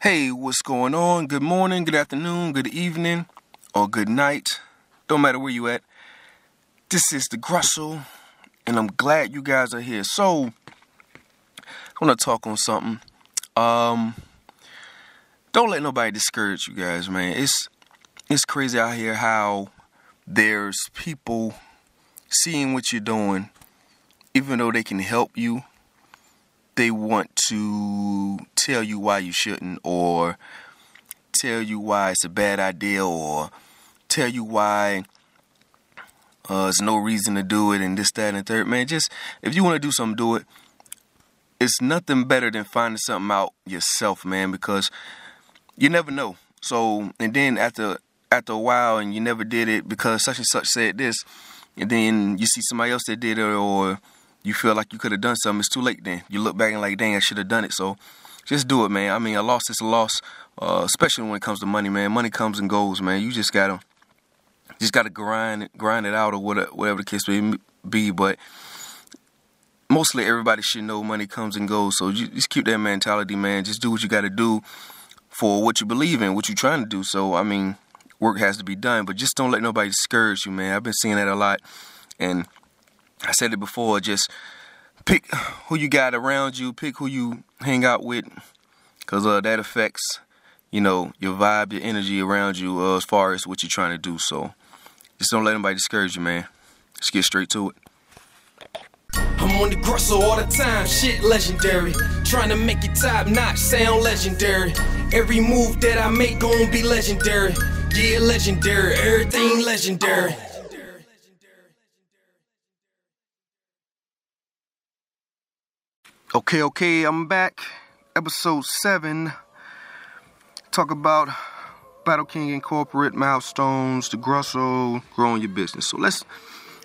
Hey, what's going on? Good morning, good afternoon, good evening, or good night. Don't matter where you at. This is the Grussel, and I'm glad you guys are here. So, I want to talk on something. Um, don't let nobody discourage you guys, man. It's it's crazy out here how there's people seeing what you're doing, even though they can help you they want to tell you why you shouldn't or tell you why it's a bad idea or tell you why uh, there's no reason to do it and this, that, and the third. Man, just if you want to do something, do it. It's nothing better than finding something out yourself, man, because you never know. So, and then after after a while, and you never did it because such and such said this, and then you see somebody else that did it, or you feel like you could have done something, it's too late then. You look back and like, dang, I should have done it. So just do it, man. I mean, a loss is a loss, uh, especially when it comes to money, man. Money comes and goes, man. You just gotta, just gotta grind, grind it out or whatever, whatever the case may be. But mostly everybody should know money comes and goes. So just keep that mentality, man. Just do what you gotta do for what you believe in, what you're trying to do. So I mean, work has to be done, but just don't let nobody discourage you, man. I've been seeing that a lot, and I said it before, just pick who you got around you, pick who you hang out with, because uh, that affects, you know, your vibe, your energy around you uh, as far as what you're trying to do. So just don't let anybody discourage you, man. Let's get straight to it. I'm on the Grussel all the time, shit legendary. Trying to make it top notch, sound legendary. Every move that I make gon' be legendary. Yeah, legendary, everything legendary. Okay, okay, I'm back. Episode 7. Talk about Battle King Incorporate milestones, the Grussel, growing your business. So let's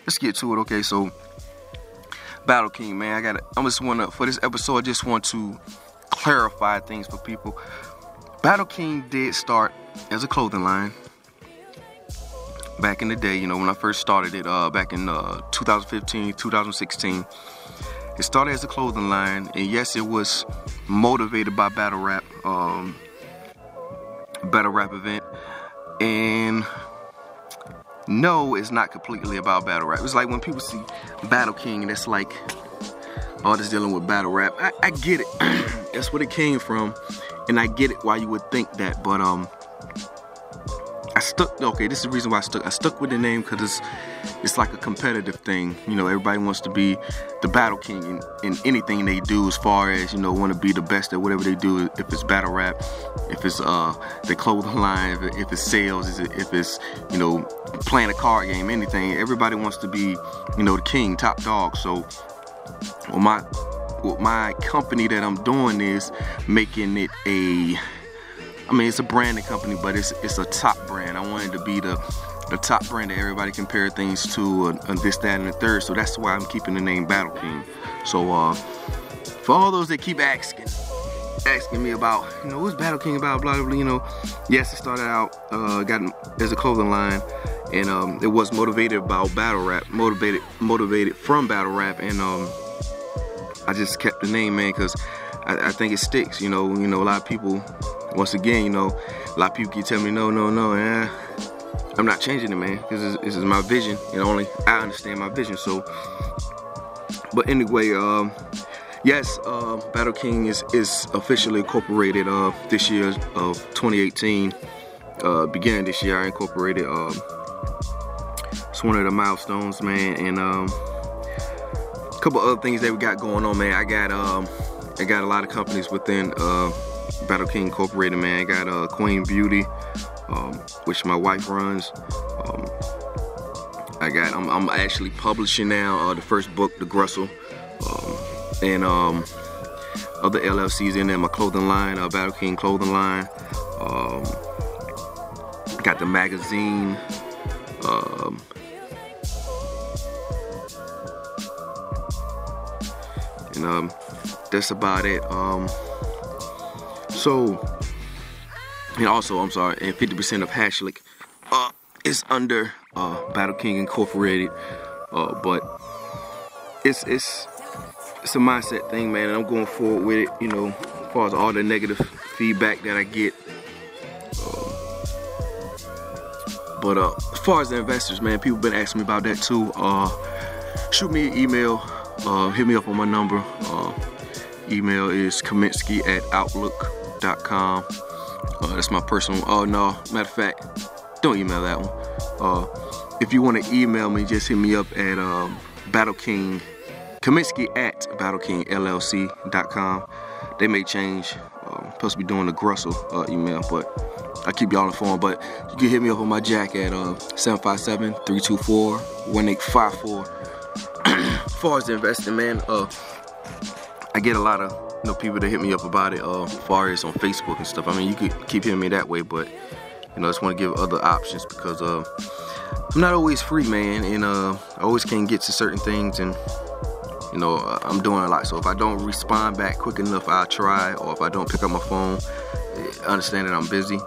let's get to it. Okay, so Battle King, man, I got I just want to for this episode I just want to clarify things for people. Battle King did start as a clothing line back in the day, you know, when I first started it uh, back in uh, 2015, 2016. It started as a clothing line, and yes, it was motivated by battle rap, um, battle rap event. And no, it's not completely about battle rap. It's like when people see Battle King, and it's like, oh, this dealing with battle rap. I, I get it. That's what it came from, and I get it why you would think that. But um, I stuck. Okay, this is the reason why I stuck. I stuck with the name because it's it's like a competitive thing. You know, everybody wants to be the battle king in, in anything they do, as far as you know, want to be the best at whatever they do. If it's battle rap, if it's uh the clothing line, if, it's sales, if it's you know playing a card game, anything. Everybody wants to be you know the king, top dog. So, well, my well, my company that I'm doing is making it a I mean, it's a branding company, but it's it's a top brand. I wanted to be the the top brand that everybody compare things to, and, and this, that, and the third. So that's why I'm keeping the name Battle King. So uh, for all those that keep asking, asking me about, you know, what's Battle King about, blah blah blah. You know, yes, it started out uh, got as a clothing line, and um, it was motivated about battle rap, motivated motivated from battle rap, and um, I just kept the name, man, because I, I think it sticks. You know, you know, a lot of people once again, you know, a lot of people keep telling me, no, no, no, yeah. I'm not changing it, man, because this is my vision, and only I understand my vision. So, but anyway, um, yes, uh, Battle King is is officially incorporated uh, this year of 2018. Uh, beginning this year, I incorporated. Um, it's one of the milestones, man, and um, a couple other things that we got going on, man. I got um, I got a lot of companies within. Uh, Battle King Incorporated, man. I got uh, Queen Beauty, um, which my wife runs. Um, I got, I'm, I'm, actually publishing now uh, the first book, The Grussel, um, and um, other LLCs in there, my clothing line, uh, Battle King clothing line. Um, got the magazine. And um, that's about it. Um, so, and also, I'm sorry, and 50% of Hashlick uh, is under uh, Battle King Incorporated, uh, but it's it's it's a mindset thing, man, and I'm going forward with it. You know, as far as all the negative feedback that I get. Um, but uh, as far as the investors, man, people been asking me about that too. Uh, shoot me an email. Uh, hit me up on my number. Uh, email is Kaminsky at outlook.com. Uh, that's my personal. Oh no, matter of fact, don't email that one. Uh, if you want to email me, just hit me up at um, Battle King Kaminsky at BattleKingLLC.com. They may change. Um, supposed to be doing the Grussel uh, email, but I keep y'all informed. But you can hit me up on my jack at uh, 757-324-1854. as far as investing, man, uh, I get a lot of you know people that hit me up about it. Uh, far as on Facebook and stuff. I mean, you could keep hitting me that way, but you know, I just want to give other options because uh, I'm not always free, man, and uh, I always can't get to certain things and you know, I'm doing a lot. So if I don't respond back quick enough, I'll try. Or if I don't pick up my phone, eh, understand that I'm busy.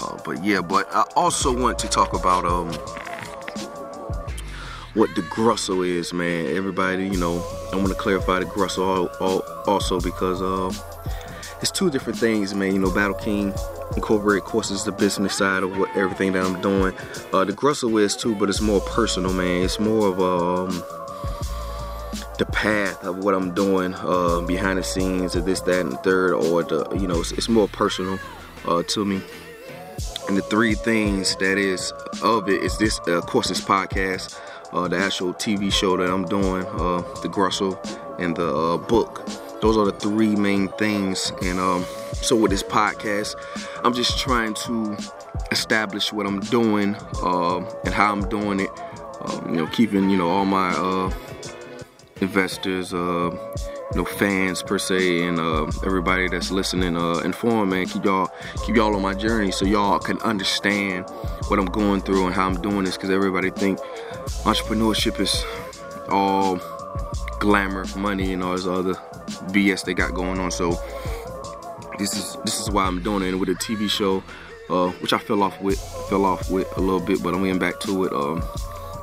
Uh, but yeah, but I also want to talk about um what the Grussel is, man. Everybody, you know, I want to clarify the Grussel also because uh, it's two different things, man. You know, Battle King Incorporated, of course, is the business side of what everything that I'm doing. Uh, the Grussel is too, but it's more personal, man. It's more of um the path of what I'm doing uh, behind the scenes of this, that, and the third, or the you know, it's, it's more personal uh, to me. And the three things that is of it is this, uh, of course, this podcast, uh, the actual TV show that I'm doing, uh, the Grussel, and the uh, book. Those are the three main things. And um, so with this podcast, I'm just trying to establish what I'm doing and how I'm doing it. Um, you know, keeping you know all my investors, uh, know, fans per se, and uh, everybody that's listening, uh, informed, man. Keep y'all, keep y'all on my journey, so y'all can understand what I'm going through and how I'm doing this. Because everybody think entrepreneurship is all glamour, money, and all this other BS they got going on. So this is this is why I'm doing it. And with a TV show, uh, which I fell off with, fell off with a little bit, but I'm getting back to it. Um,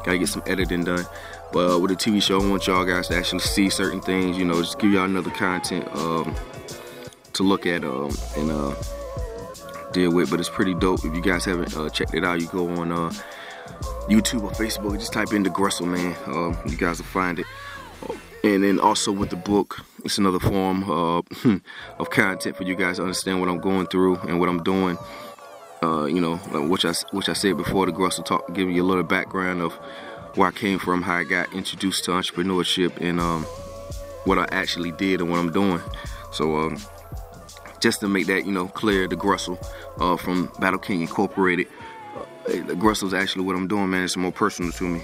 gotta get some editing done. But uh, with a TV show, I want y'all guys to actually see certain things, you know, just give y'all another content um, to look at um, and uh, deal with. But it's pretty dope. If you guys haven't uh, checked it out, you go on uh, YouTube or Facebook, just type in the Grussel Man. Um, you guys will find it. And then also with the book, it's another form uh, of content for you guys to understand what I'm going through and what I'm doing. Uh, you know, which I which I said before the Grussel talk, give you a little background of where I came from, how I got introduced to entrepreneurship, and um, what I actually did and what I'm doing. So um, just to make that you know clear, the Grussel uh, from Battle King Incorporated, uh, the Grussel is actually what I'm doing, man. It's more personal to me.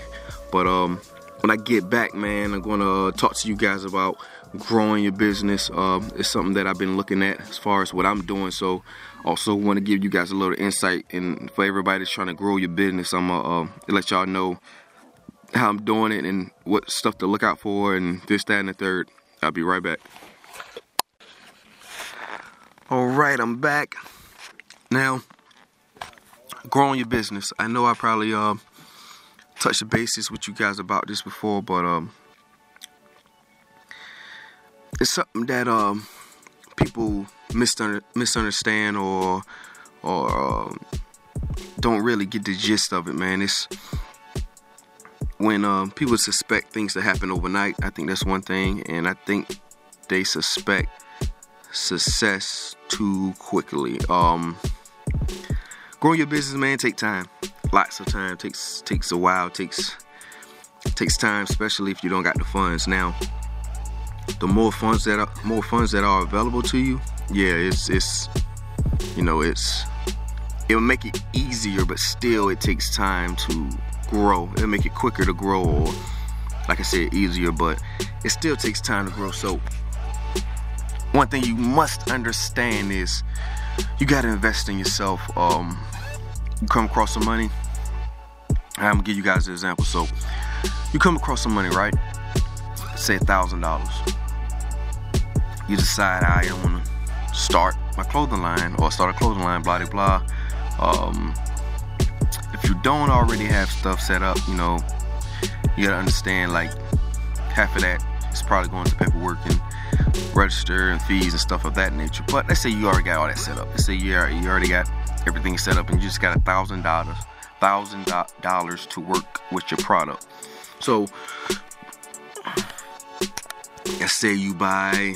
But um, when I get back, man, I'm gonna talk to you guys about growing your business. Uh, it's something that I've been looking at as far as what I'm doing. So also want to give you guys a little insight and for everybody that's trying to grow your business, I'm gonna uh, let y'all know how I'm doing it and what stuff to look out for and this, that, and the third. I'll be right back. All right, I'm back. Now, growing your business. I know I probably uh, touched the basis with you guys about this before, but um, it's something that um, people misunderstand or or um, don't really get the gist of it, man. It's when um, people suspect things to happen overnight, I think that's one thing, and I think they suspect success too quickly. Um, growing your business, man, take time. Lots of time. takes takes a while. takes takes time, especially if you don't got the funds. Now, the more funds that are more funds that are available to you, yeah, it's it's you know it's it'll make it easier, but still it takes time to grow. It'll make it quicker to grow, or like I said, easier, but it still takes time to grow. So, one thing you must understand is you got to invest in yourself. Um, you come across some money. I'm gonna give you guys an example. So, you come across some money, right? Say a thousand dollars. You decide I want to start my clothing line or start a clothing line, blah blah blah. Um, if you don't already have stuff set up, you know, you gotta understand like half of that is probably going to paperwork and register and fees and stuff of that nature. But let's say you already got all that set up. Let's say you already, you already got everything set up and you just got a thousand dollars, thousand dollars to work with your product. So let's say you buy,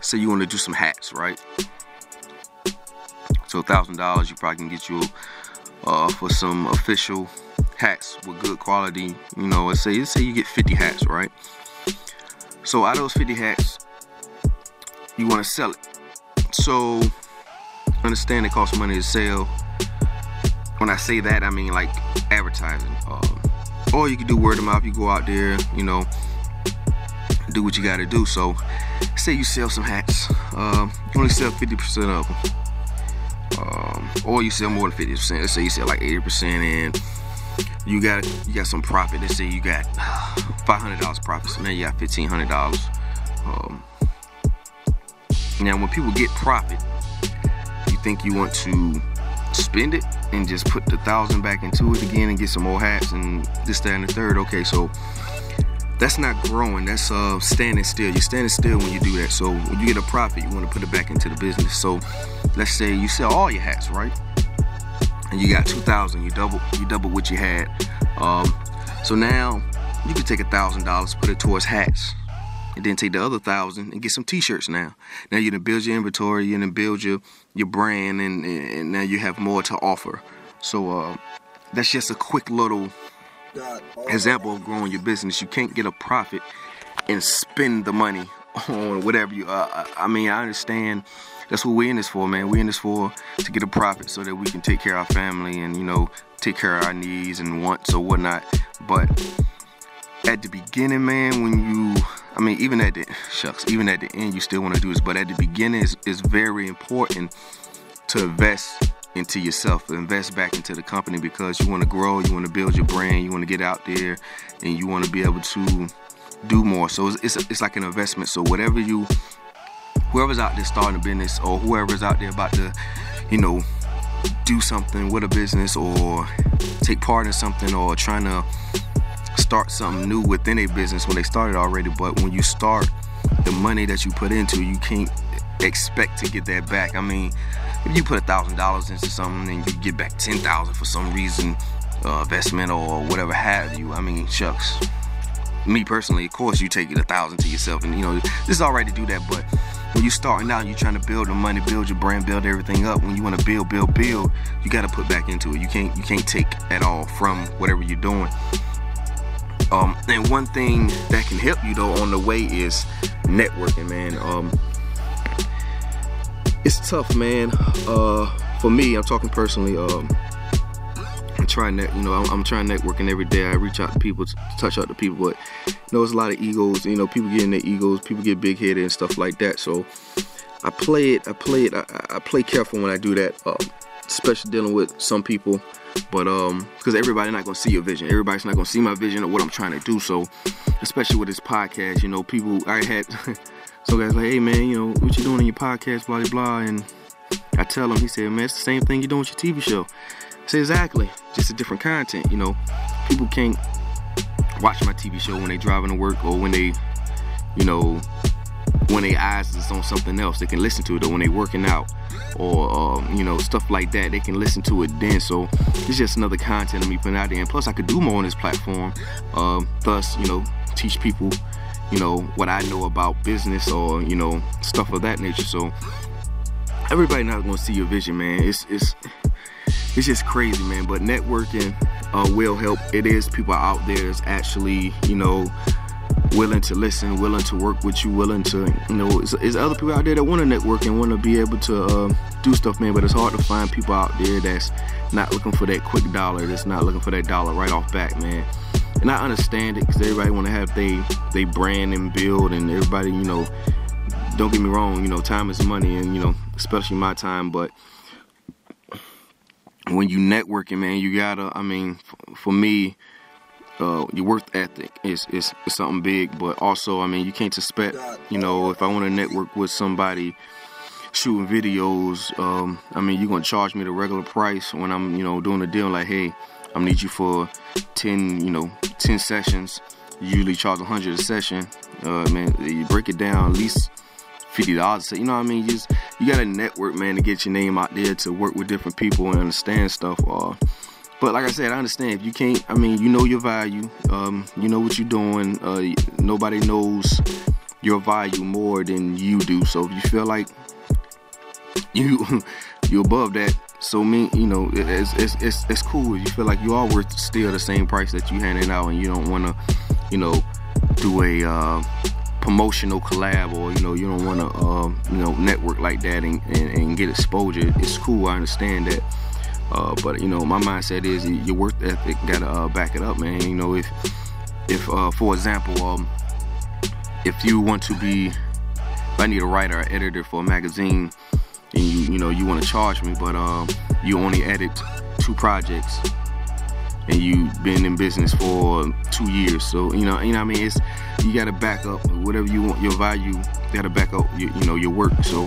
say you want to do some hats, right? So thousand dollars, you probably can get you uh, for some official hats with good quality. You know, let's say let's say you get 50 hats, right? So out of those 50 hats, you want to sell it. So understand it costs money to sell. When I say that, I mean like advertising. Um, or you can do word of mouth. You go out there, you know, do what you got to do. So, say you sell some hats, um, you only sell 50% of them, or you sell more than 50%. Let's say you sell like 80%, and you got you got some profit. Let's say you got $500 profit, so now you got $1,500. Um, now, when people get profit, you think you want to spend it and just put the thousand back into it again and get some more hats and this, that, and the third. Okay, so that's not growing. That's uh, standing still. You're standing still when you do that. So when you get a profit, you want to put it back into the business. So let's say you sell all your hats, right? And you got 2,000. You double, you double what you had. Um, so now you can take a thousand dollars, put it towards hats, and then take the other thousand and get some T-shirts. Now, now you're gonna build your inventory, you're gonna build your your brand, and, and now you have more to offer. So uh, that's just a quick little example of growing your business. You can't get a profit and spend the money on whatever you. Uh, I mean, I understand. That's what we're in this for, man. We're in this for to get a profit so that we can take care of our family and you know take care of our needs and wants or whatnot. But at the beginning, man, when you, I mean, even at the shucks, even at the end, you still want to do this. But at the beginning, is is very important to invest into yourself, invest back into the company because you want to grow, you want to build your brand, you want to get out there, and you want to be able to do more. So it's, it's, it's like an investment. So whatever you, whoever's out there starting a business or whoever's out there about to, you know, do something with a business or take part in something or trying to start something new within a business when they started already. But when you start, the money that you put into, you can't expect to get that back. I mean, if you put a thousand dollars into something and you get back ten thousand for some reason, uh, investment or whatever have you, I mean, shucks. Me personally, of course, you take it a thousand to yourself, and you know this is all right to do that. But when you're starting out, you're trying to build the money, build your brand, build everything up. When you want to build, build, build, you got to put back into it. You can't, you can't take at all from whatever you're doing. Um, and one thing that can help you though on the way is networking, man. Um, it's tough, man. Uh, for me, I'm talking personally. Um, I'm trying that, you know, I'm, I'm, trying networking every day. I reach out to people, to touch out to people, but you know, there's a lot of egos. You know, people get in their egos, people get big headed and stuff like that. So I play it. I play it. I, I play careful when I do that, uh, especially dealing with some people. But um, because everybody's not gonna see your vision. Everybody's not gonna see my vision or what I'm trying to do. So, especially with this podcast, you know, people I had So guys like, hey man, you know, what you doing in your podcast, blah blah blah, and I tell him, he said, man, it's the same thing you're doing with your TV show. Said, exactly, just a different content. You know, people can't watch my TV show when they driving to work or when they, you know, when their eyes is on something else. They can listen to it or when they working out or um, you know stuff like that. They can listen to it then. So it's just another content of me putting out there. And plus, I could do more on this platform. Um, thus, you know, teach people you know, what I know about business or, you know, stuff of that nature. So everybody not gonna see your vision, man. It's it's it's just crazy, man. But networking uh, will help. It is people out there that's actually, you know, willing to listen, willing to work with you, willing to, you know, it's, it's other people out there that want to network and want to be able to uh, do stuff, man. But it's hard to find people out there that's not looking for that quick dollar, that's not looking for that dollar right off back, man and I understand it because everybody want to have they they brand and build, and everybody you know. Don't get me wrong, you know, time is money, and you know, especially my time. But when you networking, man, you gotta. I mean, f- for me, uh, your work ethic is, is is something big. But also, I mean, you can't expect, you know, if I want to network with somebody shooting videos, um, I mean, you're gonna charge me the regular price when I'm, you know, doing a deal like, hey, I'm need you for 10, you know, 10 sessions you usually charge a 100 a session. Uh, man, you break it down at least fifty dollars. So You know what I mean? You just you got to network, man, to get your name out there to work with different people and understand stuff. Uh, but like I said, I understand if you can't. I mean, you know your value. Um, you know what you're doing. Uh, nobody knows your value more than you do. So if you feel like you you above that, so me, you know, it's, it's it's it's cool. You feel like you are worth still the same price that you handing out, and you don't want to, you know, do a uh, promotional collab or you know you don't want to um, you know network like that and, and, and, get exposure it's cool i understand that uh, but you know my mindset is your work ethic gotta uh, back it up man you know if if uh, for example um, if you want to be if i need a writer or editor for a magazine and you you know you want to charge me but um, you only edit two projects and you've been in business for two years. So you know, you know, I mean, it's you got to back up whatever you want your value. You got to back up, your, you know, your work. So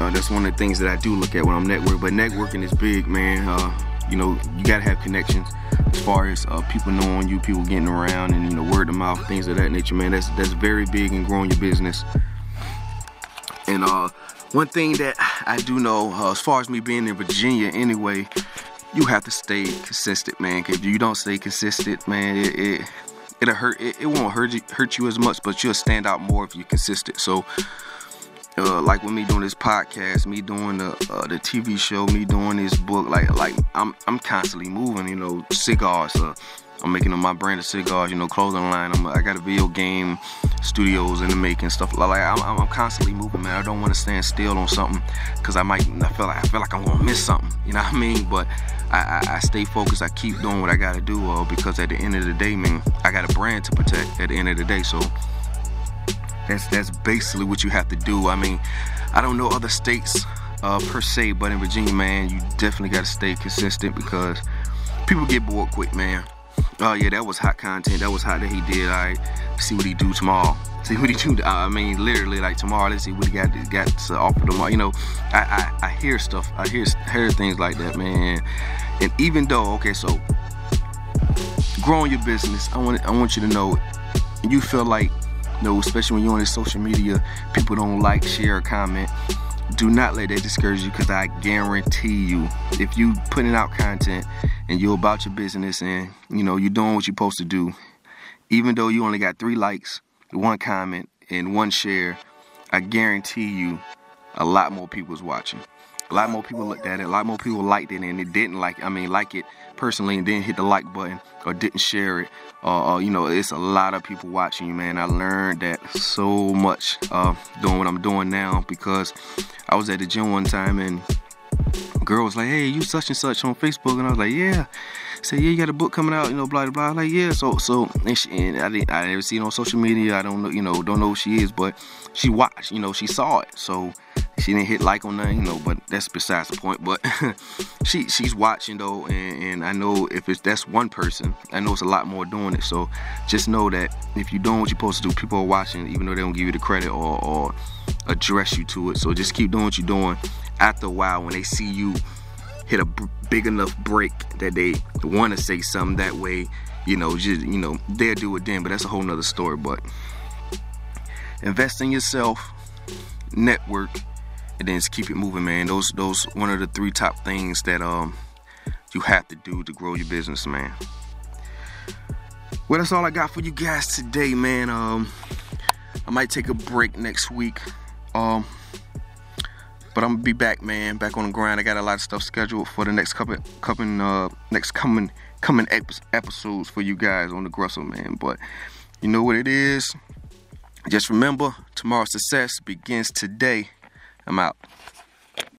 uh, that's one of the things that I do look at when I'm networking. But networking is big, man. Uh, you know, you got to have connections as far as uh, people knowing you, people getting around, and you know, word of mouth, things of that nature, man. That's that's very big in growing your business. And uh, one thing that I do know, uh, as far as me being in Virginia, anyway, you have to stay consistent, man. Cause if you don't stay consistent, man, it, it it'll hurt. It, it won't hurt you, hurt you as much, but you'll stand out more if you're consistent. So, uh, like with me doing this podcast, me doing the uh, the TV show, me doing this book, like like I'm I'm constantly moving. You know, cigars. Uh, I'm making my brand of cigars, you know, clothing line. I'm, I got a video game studios in the making stuff like I'm, I'm constantly moving, man. I don't want to stand still on something because I might I feel like I feel like I'm gonna miss something. You know what I mean? But I, I, I stay focused. I keep doing what I gotta do, uh, because at the end of the day, man, I got a brand to protect. At the end of the day, so that's that's basically what you have to do. I mean, I don't know other states uh, per se, but in Virginia, man, you definitely got to stay consistent because people get bored quick, man. Oh yeah, that was hot content. That was hot that he did. I right, see what he do tomorrow. See what he do. Uh, I mean, literally like tomorrow. Let's see what he got got to offer tomorrow. You know, I, I I hear stuff. I hear hear things like that, man. And even though, okay, so growing your business, I want I want you to know, you feel like, you know, especially when you're on this social media, people don't like, share, comment do not let that discourage you because I guarantee you, if you putting out content and you're about your business and you know you're doing what you're supposed to do, even though you only got three likes, one comment, and one share, I guarantee you a lot more people's watching. A lot more people looked at it. A lot more people liked it, and it didn't like. I mean, like it personally, and didn't hit the like button or didn't share it. Uh, you know, it's a lot of people watching you, man. I learned that so much uh, doing what I'm doing now because I was at the gym one time and girl was like, "Hey, you such and such on Facebook," and I was like, "Yeah." Say, "Yeah, you got a book coming out, you know, blah blah." blah. Like, yeah. So so and, she, and I didn't I never seen on social media. I don't know, you know, don't know who she is, but she watched, you know, she saw it. So she didn't hit like on that, you know, but that's besides the point. But she she's watching though, and, and, I know if it's that's one person, I know it's a lot more doing it. So just know that if you're doing what you're supposed to do, people are watching, even though they don't give you the credit or, or address you to it. So just keep doing what you're doing. After a while, when they see you hit a big enough break that they want to say something that way, you know, just you know, they'll do it then. But that's a whole nother story. But invest in yourself, network and then just keep it moving, man. Those those one of the three top things that um you have to do to grow your business, man. Well, that's all I got for you guys today, man. Um, I might take a break next week. Um, but I'm gonna be back, man. Back on the grind. I got a lot of stuff scheduled for the next couple, coming, uh, next coming, coming episodes for you guys on the Grussel, man. But you know what it is. Just remember, tomorrow's success begins today. I'm out.